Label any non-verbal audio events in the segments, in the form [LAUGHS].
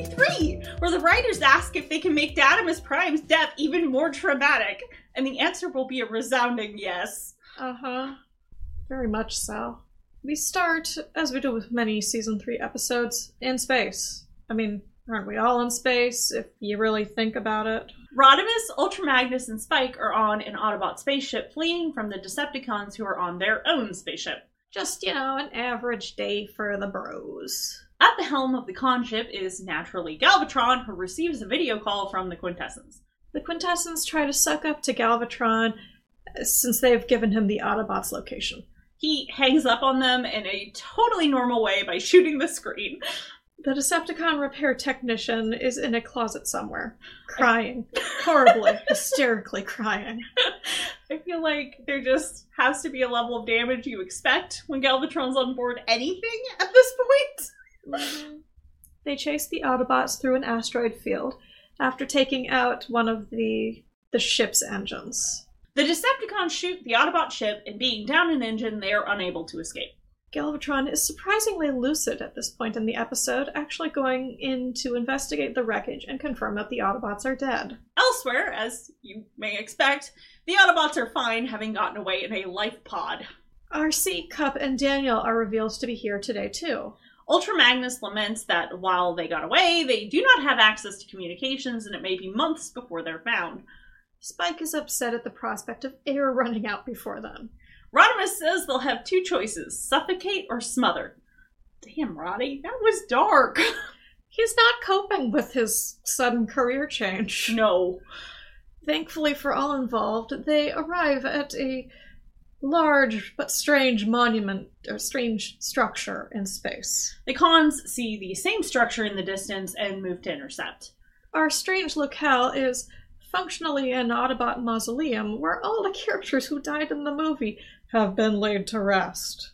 Welcome to episode 73, where the writers ask if they can make Dadimus Prime's death even more traumatic. And the answer will be a resounding yes. Uh huh. Very much so. We start, as we do with many season 3 episodes, in space. I mean, aren't we all in space, if you really think about it? Rodimus, Ultramagnus, and Spike are on an Autobot spaceship fleeing from the Decepticons who are on their own spaceship. Just, you know, an average day for the bros. At the helm of the con ship is naturally Galvatron, who receives a video call from the Quintessons. The Quintessons try to suck up to Galvatron uh, since they've given him the Autobots location. He hangs up on them in a totally normal way by shooting the screen. The Decepticon repair technician is in a closet somewhere, [LAUGHS] crying, horribly, hysterically crying. [LAUGHS] I feel like there just has to be a level of damage you expect when Galvatron's on board anything at this point. Mm-hmm. They chase the Autobots through an asteroid field after taking out one of the the ship's engines. The Decepticons shoot the Autobot ship, and being down an engine, they are unable to escape. Galvatron is surprisingly lucid at this point in the episode, actually going in to investigate the wreckage and confirm that the Autobots are dead. Elsewhere, as you may expect, the Autobots are fine, having gotten away in a life pod. Arcee, Kup, and Daniel are revealed to be here today too. Ultra Magnus laments that while they got away, they do not have access to communications and it may be months before they're found. Spike is upset at the prospect of air [LAUGHS] running out before them. Rodimus says they'll have two choices suffocate or smother. Damn, Roddy, that was dark. [LAUGHS] He's not coping with his sudden career change. no. Thankfully for all involved, they arrive at a large but strange monument or strange structure in space. The cons see the same structure in the distance and move to intercept. Our strange locale is functionally an Autobot mausoleum where all the characters who died in the movie have been laid to rest.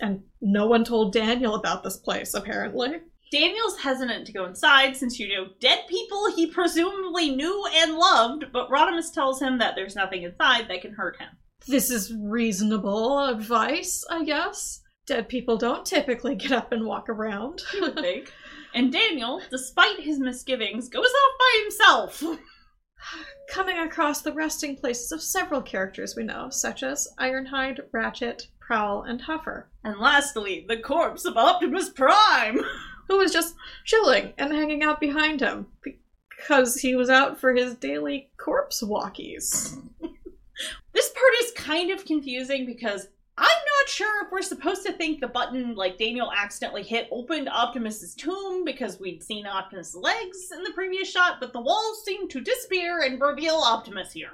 And no one told Daniel about this place, apparently. Daniel's hesitant to go inside since, you know, dead people he presumably knew and loved, but Rodimus tells him that there's nothing inside that can hurt him. This is reasonable advice, I guess. Dead people don't typically get up and walk around. You would think. and Daniel, despite his misgivings, goes off by himself. [SIGHS] Coming across the resting places of several characters we know, such as Ironhide, Ratchet, Prowl, and Huffer. And lastly, the corpse of Optimus Prime, who was just chilling and hanging out behind him because he was out for his daily corpse walkies. [LAUGHS] this part is kind of confusing because I'm not sure if we're supposed to think the button like Daniel accidentally hit opened Optimus's tomb because we'd seen Optimus' legs in the previous shot, but the walls seem to disappear and reveal Optimus here.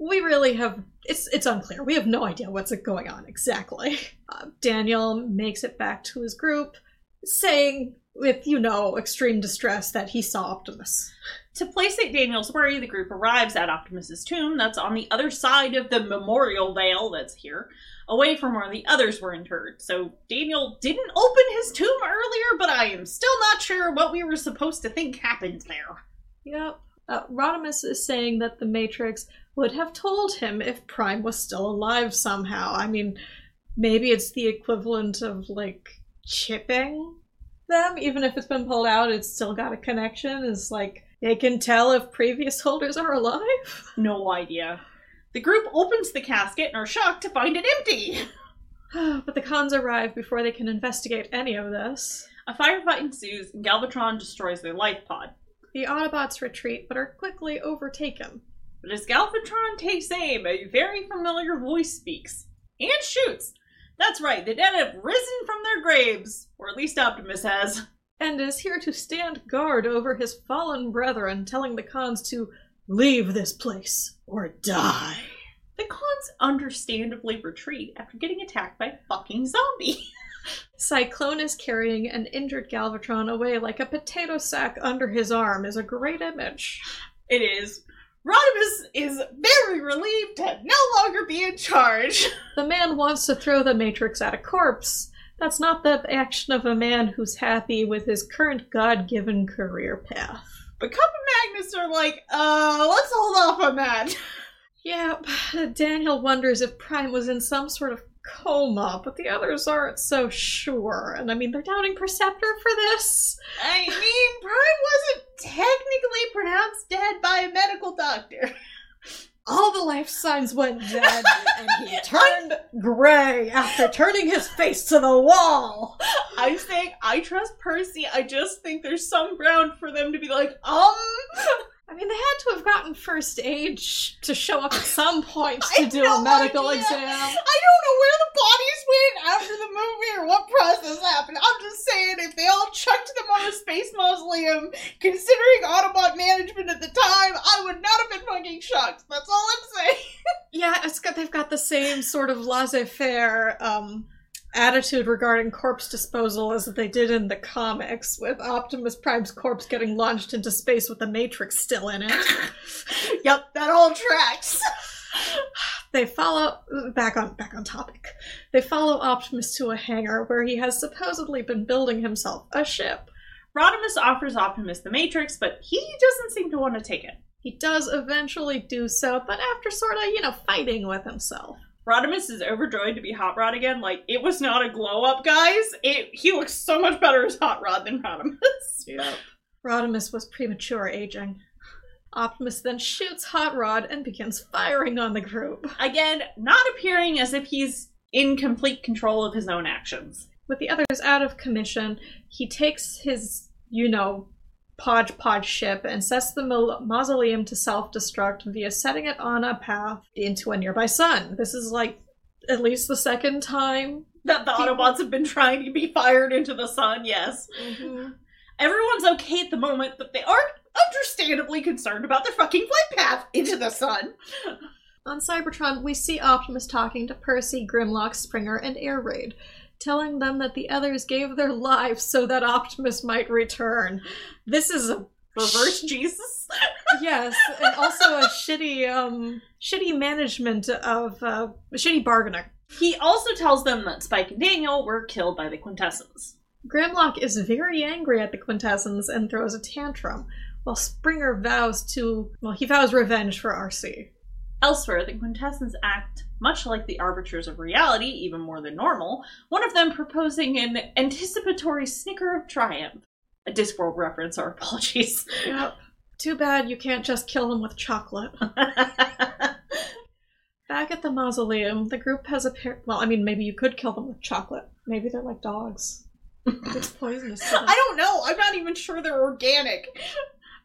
We really have it's it's unclear. We have no idea what's going on exactly. Uh, Daniel makes it back to his group, saying with you know extreme distress that he saw Optimus. To place placate Daniel's worry, the group arrives at Optimus's tomb that's on the other side of the memorial veil that's here away from where the others were interred. So Daniel didn't open his tomb earlier, but I am still not sure what we were supposed to think happened there. Yep. Uh, Rodimus is saying that the Matrix would have told him if Prime was still alive somehow. I mean, maybe it's the equivalent of like chipping them, even if it's been pulled out, it's still got a connection. It's like they can tell if previous holders are alive. No idea. The group opens the casket and are shocked to find it empty. [SIGHS] but the cons arrive before they can investigate any of this. A firefight ensues and Galvatron destroys their life pod. The Autobots retreat but are quickly overtaken. But as Galvatron takes aim, a very familiar voice speaks and shoots. That's right, the dead have risen from their graves, or at least Optimus has. And is here to stand guard over his fallen brethren, telling the cons to leave this place or die. The cons understandably retreat after getting attacked by a fucking zombie. [LAUGHS] Cyclonus carrying an injured Galvatron away like a potato sack under his arm is a great image. It is. Rodimus is very relieved to no longer be in charge. The man wants to throw the Matrix at a corpse. That's not the action of a man who's happy with his current God given career path. But Kup and Magnus are like, uh, let's hold off on that. Yeah, Daniel wonders if Prime was in some sort of coma, but the others aren't so sure. And I mean, they're doubting Perceptor for this. I mean, Prime wasn't technically pronounced dead by a medical doctor. [LAUGHS] All the life signs went dead, and he [LAUGHS] turned gray after turning his face to the wall. I'm saying I trust Percy. I just think there's some ground for them to be like, um. I mean, they had to have gotten first aid to show up at [LAUGHS] some point to do no a medical idea. exam. I don't know where the bodies went after the movie or what process happened. I'm just saying, if they all chucked them on a space mausoleum, considering Autobot management at the time, I would not have been fucking shocked. That's all I'm saying. They've got the same sort of laissez-faire um, attitude regarding corpse disposal as they did in the comics, with Optimus Prime's corpse getting launched into space with the Matrix still in it. [LAUGHS] yep, that all tracks. [SIGHS] They follow back on back on topic. They follow Optimus to a hangar where he has supposedly been building himself a ship. Rodimus offers Optimus the Matrix, but he doesn't seem to want to take it. He does eventually do so, but after sort of, you know, fighting with himself. Rodimus is overjoyed to be Hot Rod again. Like, it was not a glow up, guys. It he looks so much better as Hot Rod than Rodimus. [LAUGHS] Yep. Rodimus was premature aging. Optimus then shoots Hot Rod and begins firing on the group. Again, not appearing as if he's in complete control of his own actions. With the others out of commission, he takes his, you know, Podge Podge ship and sets the mau- mausoleum to self destruct via setting it on a path into a nearby sun. This is like at least the second time. That the People- Autobots have been trying to be fired into the sun, yes. Mm-hmm. Everyone's okay at the moment, but they are understandably concerned about their fucking flight path into the sun. [LAUGHS] On Cybertron, we see Optimus talking to Percy, Grimlock, Springer, and Air Raid, telling them that the others gave their lives so that Optimus might return. This is a Reverse Jesus. [LAUGHS] yes, and also a shitty, um, shitty management of uh, shitty bargaining. He also tells them that Spike and Daniel were killed by the Quintessons. Grimlock is very angry at the Quintessons and throws a tantrum, while Springer vows to, well, he vows revenge for Arcee. Elsewhere, the Quintessons act much like the arbiters of reality, even more than normal, one of them proposing an anticipatory snicker of triumph. A Discworld reference, our [LAUGHS] apologies. Yep. Too bad you can't just kill him with chocolate. [LAUGHS] Back at the mausoleum, the group has a pair. Well, I mean, maybe you could kill them with chocolate. Maybe they're like dogs. [LAUGHS] It's poisonous. I don't know. I'm not even sure they're organic.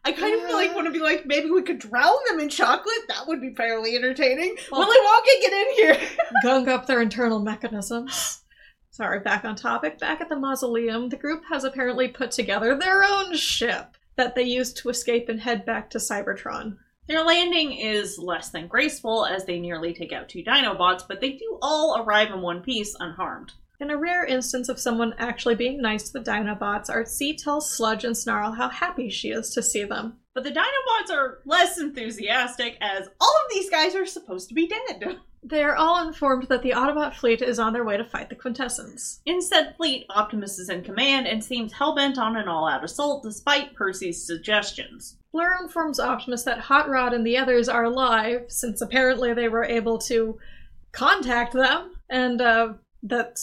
I kind of feel like want to be like maybe we could drown them in chocolate. That would be fairly entertaining. Well- Willy Wonka, get in here. [LAUGHS] gung up their internal mechanisms. Sorry, back on topic. Back at the mausoleum, the group has apparently put together their own ship that they use to escape and head back to Cybertron. Their landing is less than graceful as they nearly take out two Dinobots, but they do all arrive in one piece unharmed. In a rare instance of someone actually being nice to the Dinobots, Arcee tells Sludge and Snarl how happy she is to see them. But the Dinobots are less enthusiastic as all of these guys are supposed to be dead. [LAUGHS] They are all informed that the Autobot fleet is on their way to fight the Quintessence. In said fleet, Optimus is in command and seems hellbent on an all out assault despite Percy's suggestions. Blurr informs Optimus that Hot Rod and the others are alive, since apparently they were able to contact them, and uh, that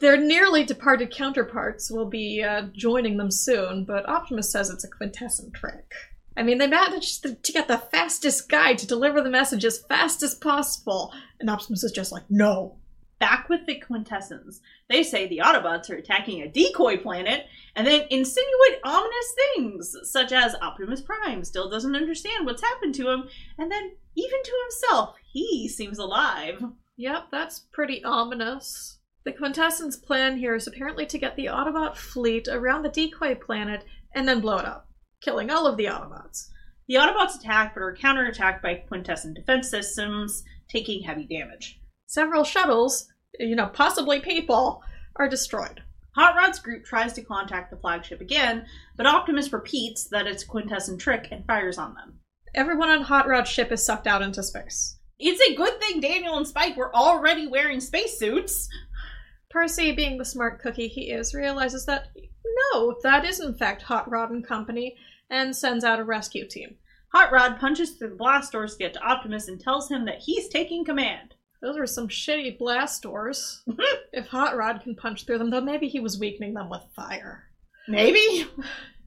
their nearly departed counterparts will be uh, joining them soon, but Optimus says it's a Quintesson trick. I mean, they managed to, to get the fastest guy to deliver the message as fast as possible, and Optimus is just like, no. Back with the Quintessons, they say the Autobots are attacking a decoy planet and then insinuate ominous things, such as Optimus Prime still doesn't understand what's happened to him, and then even to himself, he seems alive. Yep, that's pretty ominous. The Quintesson plan here is apparently to get the Autobot fleet around the decoy planet and then blow it up, killing all of the Autobots. The Autobots attack but are counterattacked by Quintesson defense systems, taking heavy damage. Several shuttles, you know, possibly people, are destroyed. Hot Rod's group tries to contact the flagship again, but Optimus repeats that it's a Quintesson trick and fires on them. Everyone on Hot Rod's ship is sucked out into space. It's a good thing Daniel and Spike were already wearing spacesuits. Percy, being the smart cookie he is, realizes that no, that is in fact Hot Rod and Company, and sends out a rescue team. Hot Rod punches through the blast doors to get to Optimus and tells him that he's taking command. Those are some shitty blast doors. Mm-hmm. if Hot Rod can punch through them, though maybe he was weakening them with fire. Maybe?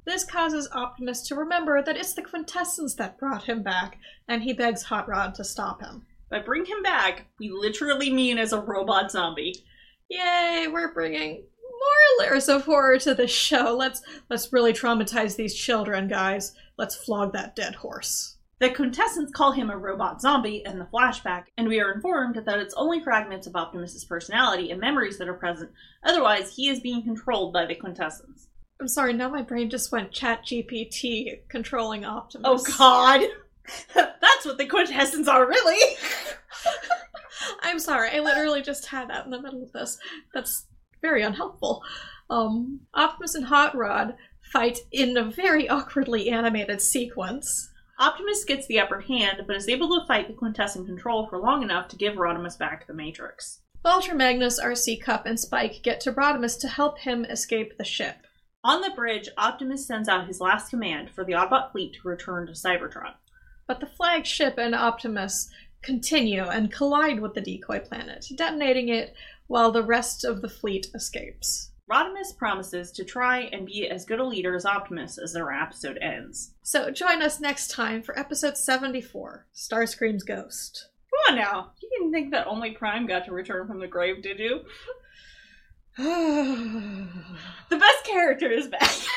This causes Optimus to remember that it's the Quintessons that brought him back, and he begs Hot Rod to stop him. By bring him back, we literally mean as a robot zombie. Yay, we're bringing more layers of horror to the show. Let's let's really traumatize these children, guys. Let's flog that dead horse. The Quintessons call him a robot zombie in the flashback, and we are informed that it's only fragments of Optimus's personality and memories that are present. Otherwise, he is being controlled by the Quintessons. I'm sorry, now my brain just went ChatGPT controlling Optimus. Oh god! [LAUGHS] That's what the Quintessons are, really! [LAUGHS] I'm sorry, I literally just had that in the middle of this. That's very unhelpful. Um, Optimus and Hot Rod fight in a very awkwardly animated sequence. Optimus gets the upper hand, but is able to fight the Quintesson control for long enough to give Rodimus back the Matrix. Ultra Magnus, Arcee Kup, and Spike get to Rodimus to help him escape the ship. On the bridge, Optimus sends out his last command for the Autobot fleet to return to Cybertron. But the flagship and Optimus continue and collide with the decoy planet, detonating it while the rest of the fleet escapes. Rodimus promises to try and be as good a leader as Optimus as our episode ends. So join us next time for episode 74 Starscream's Ghost. Come on now. You didn't think that only Prime got to return from the grave, did you? [SIGHS] The best character is back. [LAUGHS]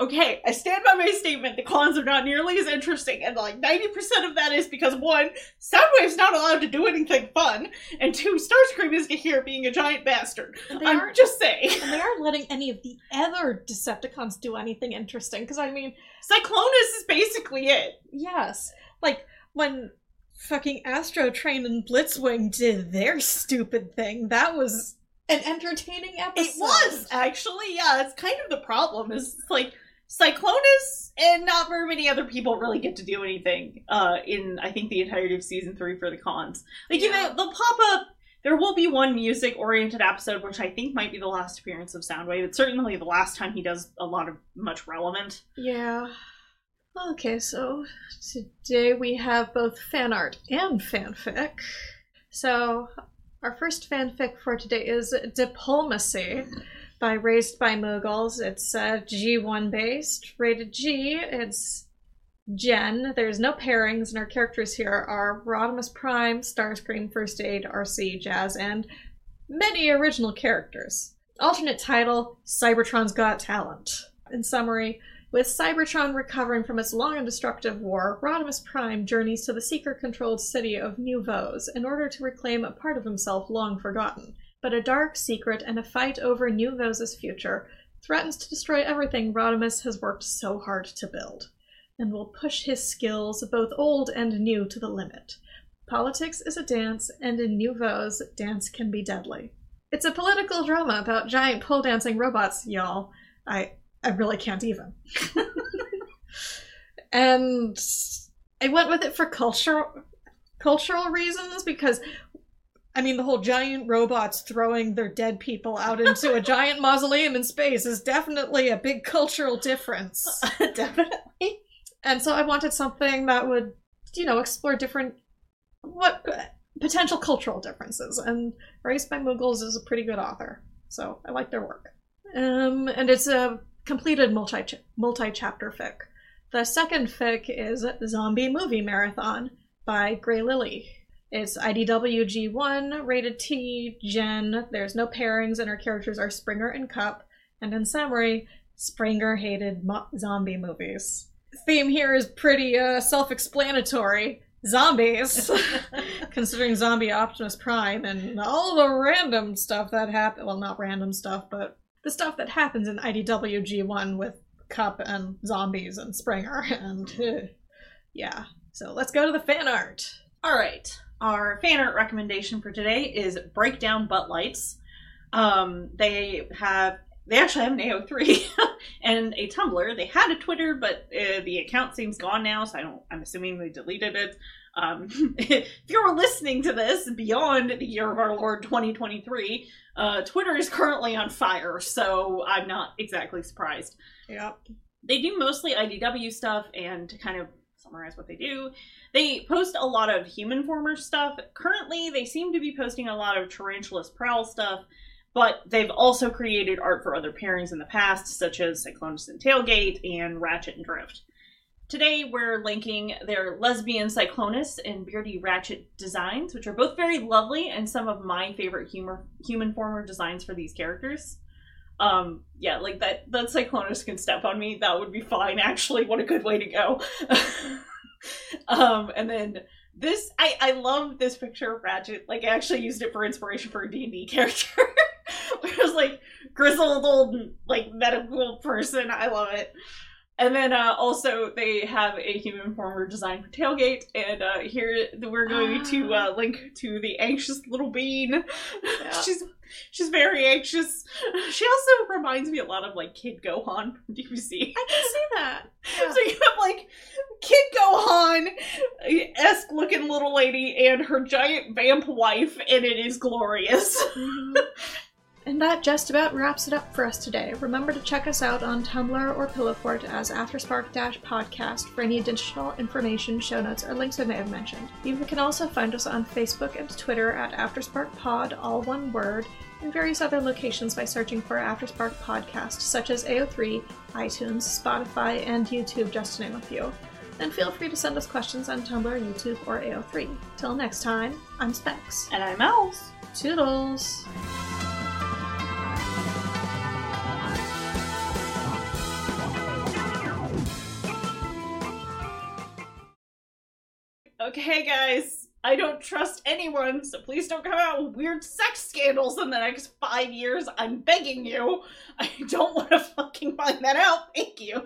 okay, I stand by my statement. The cons are not nearly as interesting, and like 90% of that is because one, Soundwave's not allowed to do anything fun, and two, Starscream is here being a giant bastard. I'm just saying. and they aren't letting any of the other Decepticons do anything interesting. Because I mean, Cyclonus is basically it. yes, like when fucking Astrotrain and Blitzwing did their stupid thing, that was an entertaining episode. It was actually, yeah. It's kind of the problem. Is like Cyclonus and not very many other people really get to do anything. Uh, in I think the entirety of season three for the cons. Like you Yeah. know, they'll pop up. There will be one music-oriented episode, which I think might be the last appearance of Soundwave. It's certainly the last time he does a lot of much relevant. Yeah. Okay, so today we have both fan art and fanfic. So, our first fanfic for today is Diplomacy by Raised by Moogles. It's uh, G1 based, rated G. It's Gen. There's no pairings, and our characters here are Rodimus Prime, Starscream, First Aid, Arcee, Jazz, and many original characters. Alternate title Cybertron's Got Talent. In summary, with Cybertron recovering from its long and destructive war, Rodimus Prime journeys to the seeker controlled city of New Vos in order to reclaim a part of himself long forgotten. But a dark secret and a fight over New future threatens to destroy everything Rodimus has worked so hard to build, and will push his skills, both old and new, to the limit. Politics is a dance, and in New dance can be deadly. It's a political drama about giant pole dancing robots, y'all. I I really can't even. [LAUGHS] and I went with it for cultural cultural reasons because I mean the whole giant robots throwing their dead people out into a giant mausoleum in space is definitely a big cultural difference. [LAUGHS] Definitely. And so I wanted something that would, you know, explore different what potential cultural differences. And Raised by Moogles is a pretty good author, so I like their work. Um, and it's a completed multi multi chapter fic. The second fic is Zombie Movie Marathon by Gray Lily. It's IDW G1, rated T, Gen. There's no pairings, and our characters are Springer and Kup. And in summary, Springer hated mo- zombie movies. Theme here is pretty uh, self explanatory zombies, [LAUGHS] considering Zombie Optimus Prime and all the random stuff that happened. Well, not random stuff, but the stuff that happens in IDW G1 with Kup and zombies and Springer. And [LAUGHS] yeah. So let's go to the fan art. All right. Our fan art recommendation for today is Breakdown Butt Lights. Um, they have they actually have an AO3 [LAUGHS] and a Tumblr. They had a Twitter, but uh, the account seems gone now, so I don't. I'm assuming they deleted it. Um, [LAUGHS] if you're listening to this beyond the year of our Lord 2023, uh, Twitter is currently on fire, so I'm not exactly surprised Yep. they do mostly IDW stuff and kind of summarize what they do. They post a lot of human former stuff. Currently, they seem to be posting a lot of Tarantulas Prowl stuff, but they've also created art for other pairings in the past, such as Cyclonus and Tailgate and Ratchet and Drift. Today, we're linking their lesbian Cyclonus and Beardy Ratchet designs, which are both very lovely and some of my favorite humor, human former designs for these characters. Um, yeah, like that, that Cyclonus can step on me. That would be fine, actually. What a good way to go. [LAUGHS] um, and then this, I, I love this picture of Ratchet. Like, I actually used it for inspiration for a D&D [LAUGHS] character. Where it was like, grizzled old, like, medical person. I love it. And then uh, also they have a human former design for tailgate, and uh, here we're going to uh, link to the anxious little bean. [LAUGHS] Yeah. she's she's very anxious. She also reminds me a lot of like Kid Gohan [LAUGHS] from DBZ. I can see that. Yeah. [LAUGHS] So you have like Kid Gohan esque looking little lady and her giant vamp wife, and it is glorious. Mhm. And that just about wraps it up for us today. Remember to check us out on Tumblr or Pillowfort as Afterspark Podcast for any additional information, show notes, or links I may have mentioned. You can also find us on Facebook and Twitter at AftersparkPod, all one word, and various other locations by searching for Afterspark Podcast, such as AO3, iTunes, Spotify, and YouTube, just to name a few. And feel free to send us questions on Tumblr, YouTube, or AO3. Till next time, I'm Specs. and I'm Else. Toodles! Okay, guys, I don't trust anyone, so please don't come out with weird sex scandals in the next five years. I'm begging you. I don't want to fucking find that out. Thank you.